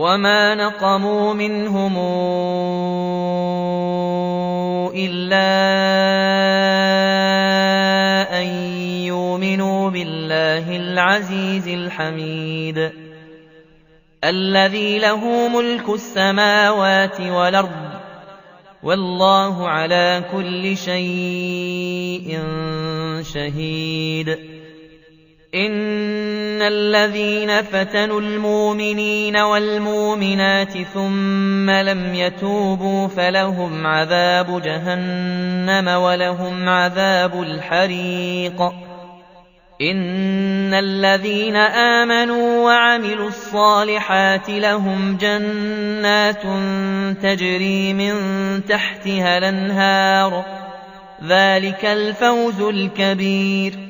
وما نقموا منهم إلا أن يؤمنوا بالله العزيز الحميد الذي له ملك السماوات والأرض والله على كل شيء شهيد إن الذين فتنوا المؤمنين والمؤمنات ثم لم يتوبوا فلهم عذاب جهنم ولهم عذاب الحريق إن الذين آمنوا وعملوا الصالحات لهم جنات تجري من تحتها الانهار ذلك الفوز الكبير